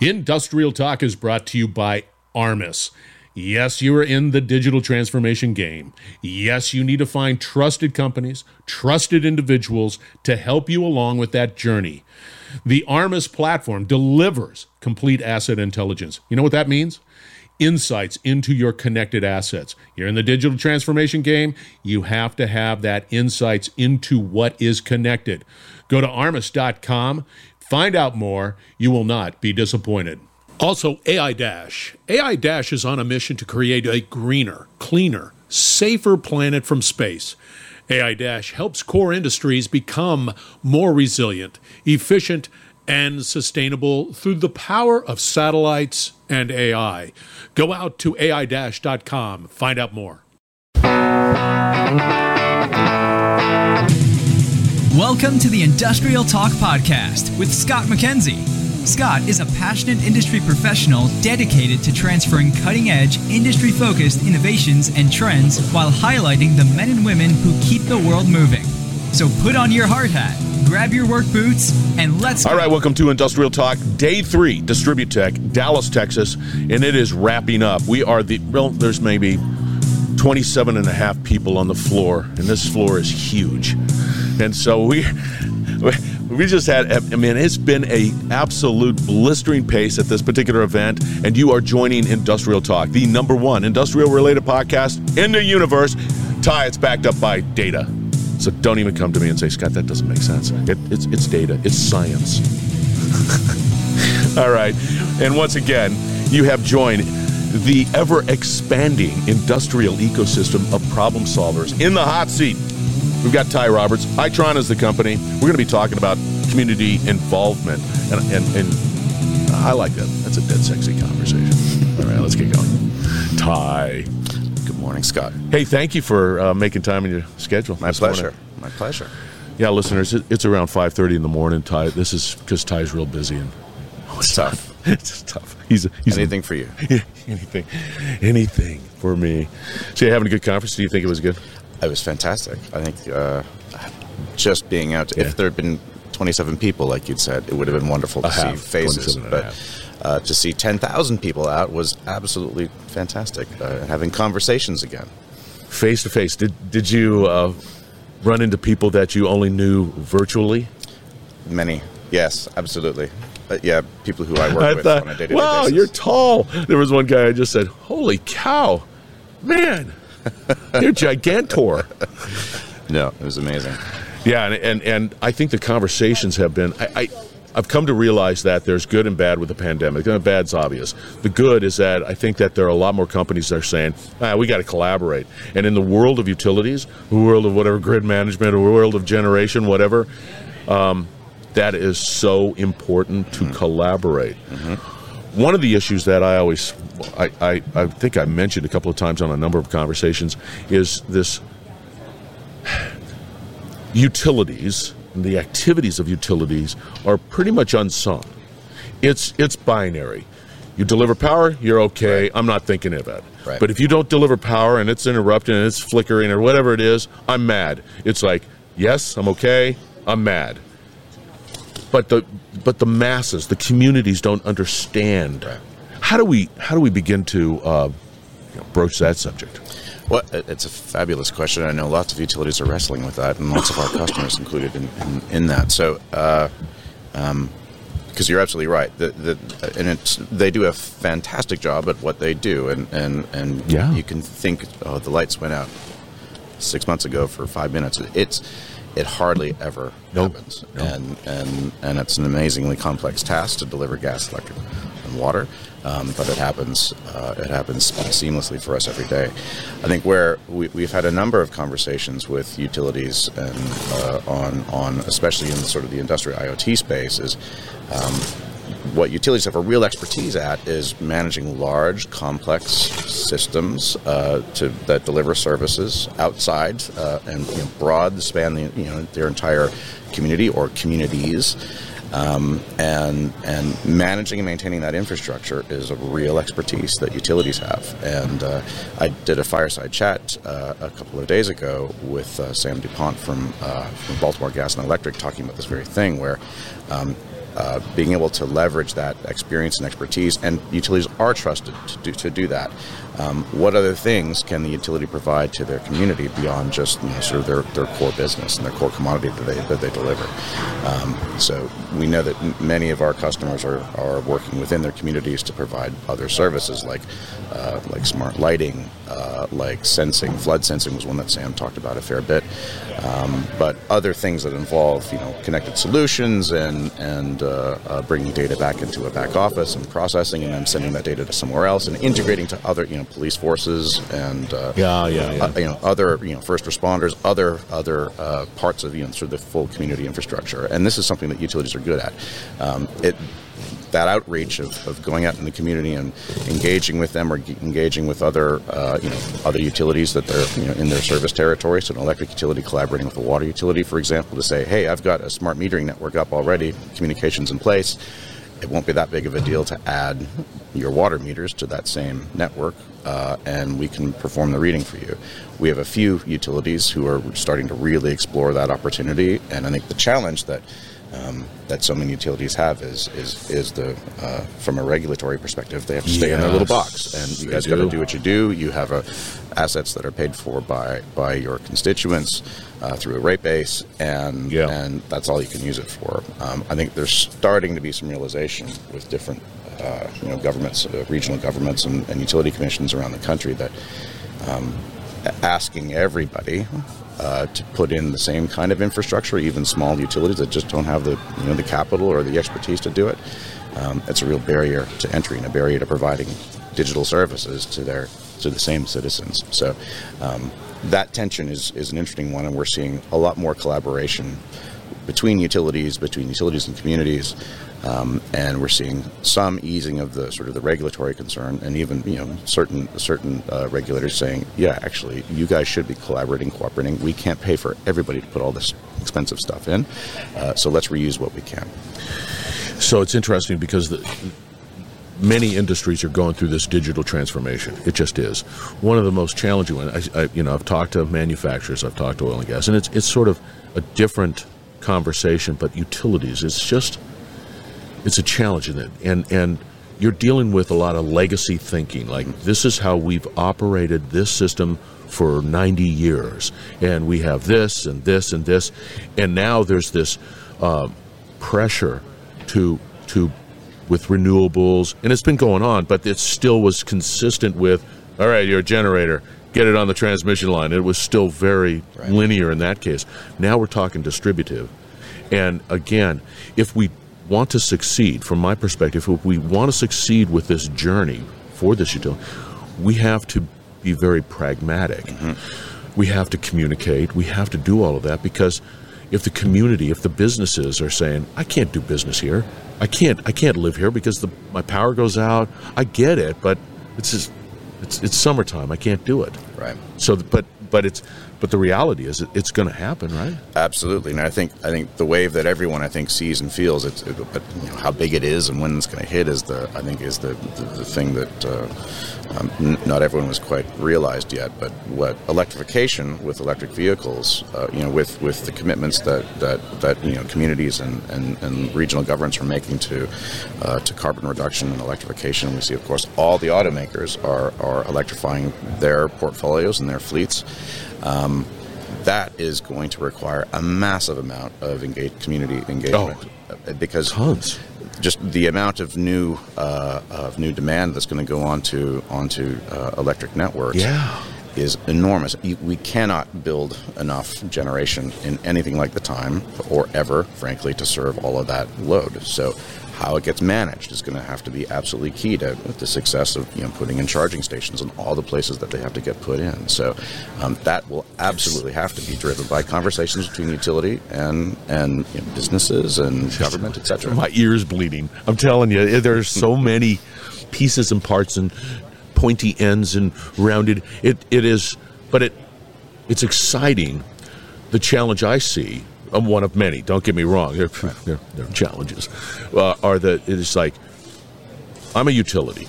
Industrial Talk is brought to you by Armis. Yes, you are in the digital transformation game. Yes, you need to find trusted companies, trusted individuals to help you along with that journey. The Armis platform delivers complete asset intelligence. You know what that means? Insights into your connected assets. You're in the digital transformation game, you have to have that insights into what is connected. Go to armis.com, find out more. You will not be disappointed. Also, AI Dash. AI Dash is on a mission to create a greener, cleaner, safer planet from space. AI Dash helps core industries become more resilient, efficient, and sustainable through the power of satellites and AI. Go out to AI-com, find out more. Welcome to the Industrial Talk Podcast with Scott MacKenzie. Scott is a passionate industry professional dedicated to transferring cutting edge, industry focused innovations and trends while highlighting the men and women who keep the world moving. So put on your hard hat, grab your work boots, and let's All right, welcome to Industrial Talk, day three, Distributech, Dallas, Texas, and it is wrapping up. We are the, well, there's maybe 27 and a half people on the floor, and this floor is huge. And so we, we just had, I mean, it's been a absolute blistering pace at this particular event, and you are joining Industrial Talk, the number one industrial related podcast in the universe. Ty, it's backed up by data. So don't even come to me and say, Scott, that doesn't make sense. It, it's, it's data, it's science. All right. And once again, you have joined the ever expanding industrial ecosystem of problem solvers in the hot seat. We've got Ty Roberts. Itron is the company. We're going to be talking about community involvement. And, and, and I like that. That's a dead sexy conversation. All right, let's get going. Ty. Good morning, Scott. Hey, thank you for uh, making time in your schedule. My pleasure. Morning. My pleasure. Yeah, listeners, it, it's around 5.30 in the morning. Ty, this is because Ty's real busy. and It's tough. it's tough. He's, he's anything a, for you. anything, anything for me. So, you having a good conference? Do you think it was good? It was fantastic. I think uh, just being out. Yeah. If there had been 27 people, like you'd said, it would have been wonderful to a see half, faces. But uh, to see 10,000 people out was absolutely fantastic. Uh, having conversations again, face to face. Did did you uh, run into people that you only knew virtually? Many. Yes, absolutely. Uh, yeah, people who I work I with thought, on a day-to-day wow, basis. you're tall. There was one guy I just said, "Holy cow, man, you're gigantor." no, it was amazing. Yeah, and, and and I think the conversations have been. I, I I've come to realize that there's good and bad with the pandemic. The bad's obvious. The good is that I think that there are a lot more companies that are saying, ah, we got to collaborate. And in the world of utilities, the world of whatever grid management, or world of generation, whatever, um, that is so important to mm-hmm. collaborate. Mm-hmm. One of the issues that I always, I, I, I think I mentioned a couple of times on a number of conversations, is this utilities and the activities of utilities are pretty much unsung. It's it's binary. You deliver power, you're okay. Right. I'm not thinking of it. Right. But if you don't deliver power and it's interrupting and it's flickering or whatever it is, I'm mad. It's like, yes, I'm okay. I'm mad. But the but the masses, the communities don't understand. Right. How do we how do we begin to uh, you know, broach that subject? Well, it's a fabulous question. I know lots of utilities are wrestling with that, and lots of our customers included in, in, in that. So, uh, um, because you're absolutely right, the, the, and it's they do a fantastic job at what they do, and and and yeah. you can think, oh, the lights went out six months ago for five minutes. It's it hardly ever nope. happens, nope. and and and it's an amazingly complex task to deliver gas, electric, and water. Um, but it happens. Uh, it happens seamlessly for us every day. I think where we, have had a number of conversations with utilities and uh, on on especially in sort of the industrial IoT space is. Um, what utilities have a real expertise at is managing large, complex systems uh, to that deliver services outside uh, and you know, broad span the, you know their entire community or communities. Um, and and managing and maintaining that infrastructure is a real expertise that utilities have. And uh, I did a fireside chat uh, a couple of days ago with uh, Sam DuPont from, uh, from Baltimore Gas and Electric talking about this very thing, where um, uh, being able to leverage that experience and expertise, and utilities are trusted to do, to do that. Um, what other things can the utility provide to their community beyond just you know, sort of their, their core business and their core commodity that they, that they deliver? Um, so we know that m- many of our customers are, are working within their communities to provide other services like uh, like smart lighting, uh, like sensing. Flood sensing was one that Sam talked about a fair bit, um, but other things that involve you know connected solutions and and uh, uh, bringing data back into a back office and processing and then sending that data to somewhere else and integrating to other you know police forces and uh, Yeah, yeah, yeah. uh, you know other you know first responders, other other uh, parts of you know sort of the full community infrastructure. And this is something that utilities are good at. Um, it that outreach of, of going out in the community and engaging with them or ge- engaging with other uh, you know other utilities that they're you know in their service territory. So an electric utility collaborating with a water utility, for example, to say, hey, I've got a smart metering network up already, communications in place. It won't be that big of a deal to add your water meters to that same network, uh, and we can perform the reading for you. We have a few utilities who are starting to really explore that opportunity, and I think the challenge that um, that so many utilities have is is is the uh, from a regulatory perspective they have to stay in their little box, and you guys got to do. what you do. You have a, assets that are paid for by by your constituents uh, through a rate base, and Yeah. and that's all you can use it for. Um, I think there's starting to be some realization with different uh, you know governments, uh, regional governments, and, and utility commissions around the country that um, asking everybody uh, to put in the same kind of infrastructure, even small utilities that just don't have the you know the capital or the expertise to do it. Um, it's a real barrier to entry and a barrier to providing digital services to their to the same citizens. So um, that tension is is an interesting one, and we're seeing a lot more collaboration between utilities, between utilities and communities, um, and we're seeing some easing of the sort of the regulatory concern, and even you know certain certain uh, regulators saying, yeah, actually, you guys should be collaborating, cooperating. We can't pay for everybody to put all this expensive stuff in, uh, so let's reuse what we can. So it's interesting because the, many industries are going through this digital transformation. It just is one of the most challenging ones. I, I, you know, I've talked to manufacturers, I've talked to oil and gas, and it's it's sort of a different conversation. But utilities, it's just it's a challenge in it, and and you're dealing with a lot of legacy thinking. Like this is how we've operated this system for 90 years, and we have this and this and this, and now there's this um, pressure to to with renewables, and it's been going on, but it still was consistent with, all right, you're a generator, get it on the transmission line. It was still very Right. linear in that case. Now we're talking distributive. And again, if we want to succeed, from my perspective, if we want to succeed with this journey for this utility, we have to be very pragmatic. Mm-hmm. We have to communicate. We have to do all of that because if the community, if the businesses are saying, "I can't do business here. I can't. I can't live here because the my power goes out." I get it, but it's just, it's it's summertime. I can't do it. Right. So, but but it's but the reality is, it, it's going to happen, right? Absolutely, and I think I think the wave that everyone I think sees and feels, it's it, but you know, how big it is and when it's going to hit is the I think is the the, the thing that uh, um, n- not everyone was quite realized yet. But what electrification with electric vehicles, uh, you know, with with the commitments that that, that you know communities and, and, and regional governments are making to uh, to carbon reduction and electrification, we see of course all the automakers are are electrifying their portfolios and their fleets that is going to require a massive amount of engage, community engagement uh, because Tons. just the amount of new uh, of new demand that's going to go onto onto uh, electric networks Yeah. Is enormous. We cannot build enough generation in anything like the time or ever, frankly, to serve all of that load. So. How it gets managed is going to have to be absolutely key to the success of you know putting in charging stations in all the places that they have to get put in. So um, that will absolutely have to be driven by conversations between utility and and you know, businesses and government, etc. My ears bleeding. I'm telling you, there's so many pieces and parts and pointy ends and rounded. It it is, but it it's exciting. The challenge I see, I'm one of many. Don't get me wrong. There, there, there are challenges. Uh, are that it is like I'm a utility.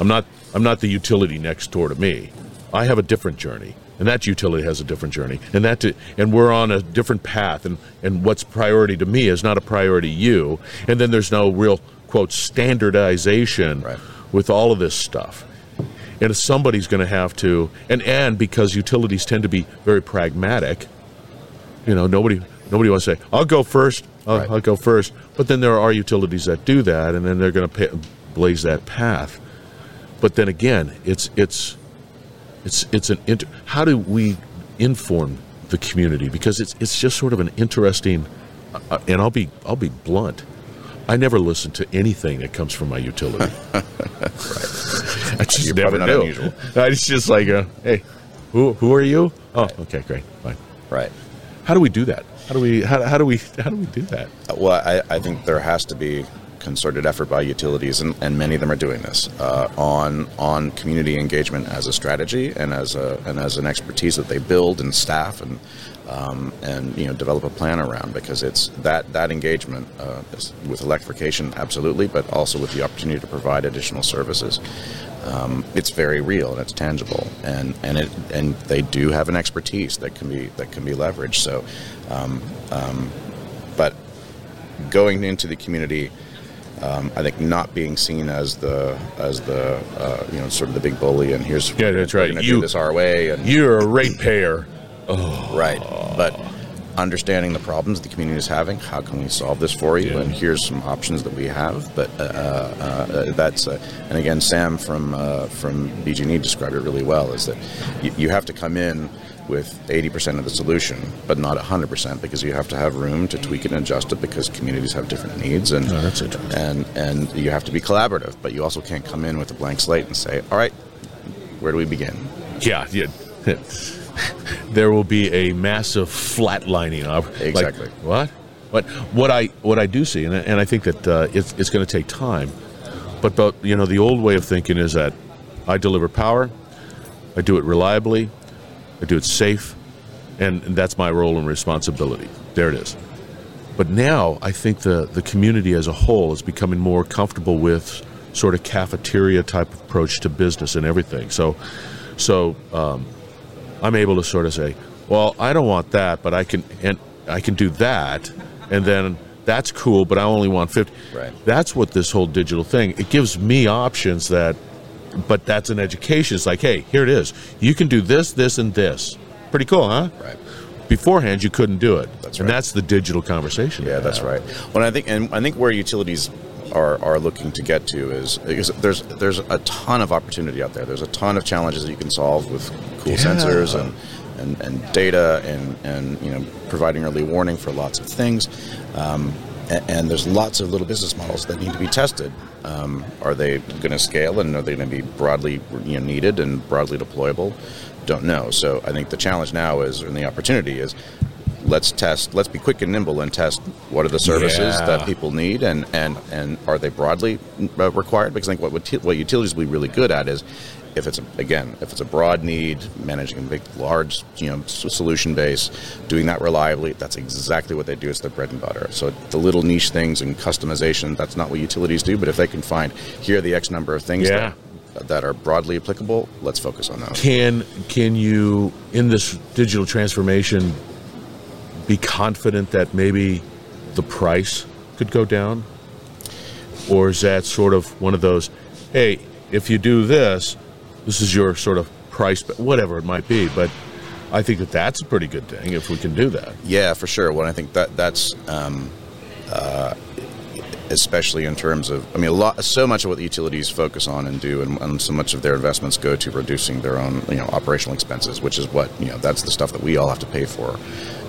I'm not. I'm not the utility next door to me. I have a different journey. and that utility has a different journey, and that to, and we're on a different path, and and what's priority to me is not a priority to you, and then there's no real quote standardization Right. with all of this stuff. And if somebody's going to have to, and and because utilities tend to be very pragmatic, you know, nobody nobody wants to say, "I'll go first. I'll, Right. I'll go first. But then there are utilities that do that, and then they're going to blaze that path. But then again, it's it's it's it's an inter- how do we inform the community because it's it's just sort of an interesting, uh, and I'll be I'll be blunt. I never listen to anything that comes from my utility. I just You're never do. unusual. It's just like, uh, hey, who who are you? Oh, okay, great, fine. Right. How do we do that? How do we how, how do we how do we do that? Well, I, I think there has to be concerted effort by utilities, and, and many of them are doing this uh, on on community engagement as a strategy and as a and as an expertise that they build and staff and um, and you know develop a plan around because it's that that engagement uh, with electrification absolutely, but also with the opportunity to provide additional services. Um, it's very real and it's tangible, and and it and they do have an expertise that can be that can be leveraged. So, um, um, but going into the community, um, I think not being seen as the as the uh, you know sort of the big bully, and here's Yeah, that's right. You- do this our way, and You're a ratepayer. right, but understanding the problems the community is having, how can we solve this for you? Yeah. And here's some options that we have. But uh, uh, that's uh, and again, Sam from uh, from BG&E described it really well. Is that you, you have to come in with 80% of the solution, but not 100% because you have to have room to tweak it and adjust it because communities have different needs and Oh, that's interesting. and and you have to be collaborative, but you also can't come in with a blank slate and say, "All right, where do we begin?" Yeah, yeah. there will be a massive flatlining of like, Exactly. what? But what I what I do see, and I, and I think that uh, it's it's going to take time. But but you know the old way of thinking is that I deliver power, I do it reliably, I do it safe, and, and that's my role and responsibility. There it is. But now I think the, the community as a whole is becoming more comfortable with sort of cafeteria type approach to business and everything. So, so um, I'm able to sort of say, well, I don't want that, but I can and I can do that, and then that's cool, but I only want 50. Right. That's what this whole digital thing. It gives me options that, but that's an education. It's like, hey, here it is. You can do this, this, and this. Pretty cool, huh? Right. Beforehand, you couldn't do it. That's right. And that's the digital conversation. Yeah, that's right. Well, I think, and I think where utilities are, are looking to get to is because there's there's a ton of opportunity out there. There's a ton of challenges that you can solve with cool Yeah. sensors and, and, and data and, and you know providing early warning for lots of things. Um, and, and there's lots of little business models that need to be tested. Um, are they going to scale and are they going to be broadly you know, needed and broadly deployable? Don't know. So I think the challenge now is, and the opportunity is, let's test. Let's be quick and nimble and test what are the services Yeah. that people need and and and are they broadly uh, required? Because I think what what what utilities will be really good at is if it's a, again if it's a broad need, managing a big large you know solution base, doing that reliably. That's exactly what they do. It's their bread and butter. So the little niche things and customization, that's not what utilities do. But if they can find here are the X number of things Yeah. that, that are broadly applicable, let's focus on those. Can can you in this digital transformation be confident that maybe the price could go down? Or is that sort of one of those, hey, if you do this, this is your sort of price, but whatever it might be. But I think that that's a pretty good thing if we can do that. Yeah, for sure. Well, I think that that's um, uh, especially in terms of. I mean, a lot, so much of what the utilities focus on and do, and, and so much of their investments go to reducing their own, you know, operational expenses, which is what you know. That's the stuff that we all have to pay for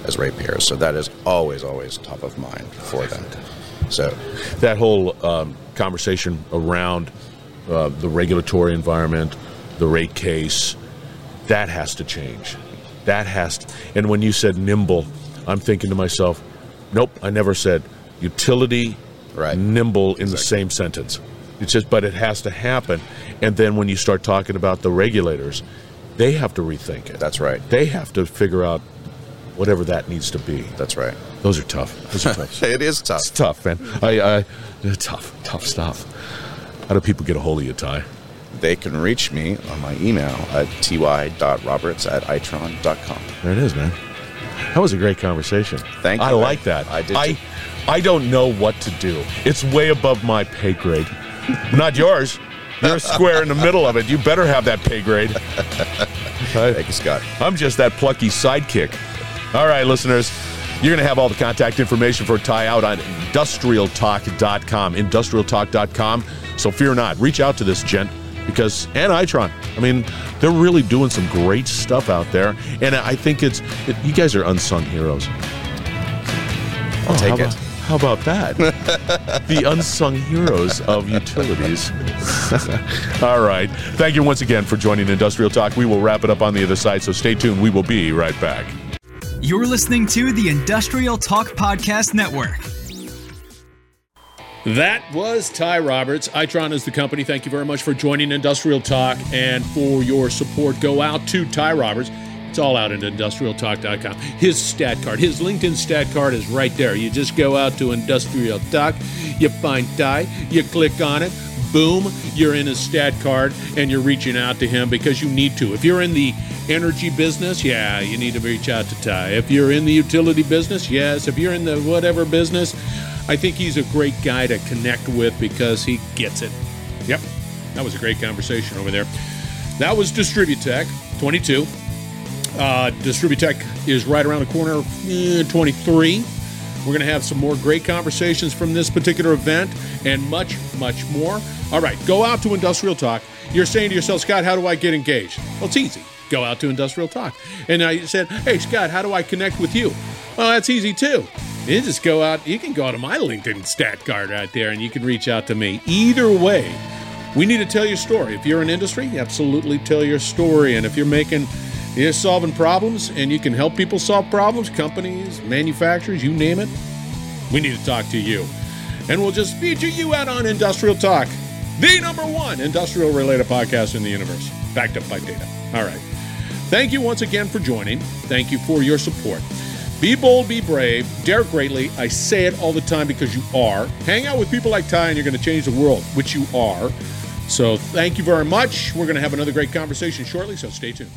as ratepayers. So that is always, always top of mind for them. So that whole um, conversation around uh, the regulatory environment, the rate case, that has to change. That has to. And when you said nimble, I'm thinking to myself, nope, I never said utility Right. nimble in the same sentence. It's just, but it has to happen. And then when you start talking about the regulators, they have to rethink it. that's right. They have to figure out whatever that needs to be. That's right. Those are tough. Those are tough. It is tough. It's tough, man. I, I, tough, tough stuff. How do people get a hold of you, Ty? they can reach me on my email at ty.roberts at itron.com. There it is, man. That was a great conversation. Thank you, I man. like that. I did I, too. I don't know what to do. It's way above my pay grade. Not yours. You're square in the middle of it. You better have that pay grade. Thank you, Scott. I'm just that plucky sidekick. All right, listeners, you're going to have all the contact information for Ty out on industrialtalk.com. Industrialtalk.com. So fear not. Reach out to this gent because, and Itron. I mean, they're really doing some great stuff out there. And I think it's, it, you guys are unsung heroes. I'll take it. About, how about that? the unsung heroes of utilities. All right. Thank you once again for joining Industrial Talk. We will wrap it up on the other side, so stay tuned. We will be right back. You're listening to the Industrial Talk Podcast Network. That was Ty Roberts. Itron is the company. Thank you very much for joining Industrial Talk and for your support. Go out to Ty Roberts. It's all out at industrialtalk.com. His stat card, his LinkedIn stat card is right there. You just go out to Industrial Talk, you find Ty, you click on it, boom, you're in his stat card and you're reaching out to him because you need to. If you're in the energy business, yeah, you need to reach out to Ty. If you're in the utility business, yes. If you're in the whatever business, I think he's a great guy to connect with because he gets it. Yep, that was a great conversation over there. That was Distributech 22. Uh, Distributech is right around the corner, eh, 23. We're going to have some more great conversations from this particular event and much, much more. All right, go out to Industrial Talk. You're saying to yourself, Scott, how do I get engaged? Well, it's easy. Go out to Industrial Talk. And I said, hey, Scott, how do I connect with you? Well, that's easy too. You just go out, you can go to my LinkedIn stat card right there and you can reach out to me. Either way, we need to tell your story. If you're in industry, absolutely tell your story. And if you're making, you're solving problems and you can help people solve problems, companies, manufacturers, you name it, we need to talk to you. And we'll just feature you out on Industrial Talk, the number one industrial related podcast in the universe, backed up by data. All right. Thank you once again for joining. Thank you for your support. Be bold, be brave, dare greatly. I say it all the time because you are. Hang out with people like Ty and you're going to change the world, which you are. So thank you very much. We're going to have another great conversation shortly, so stay tuned.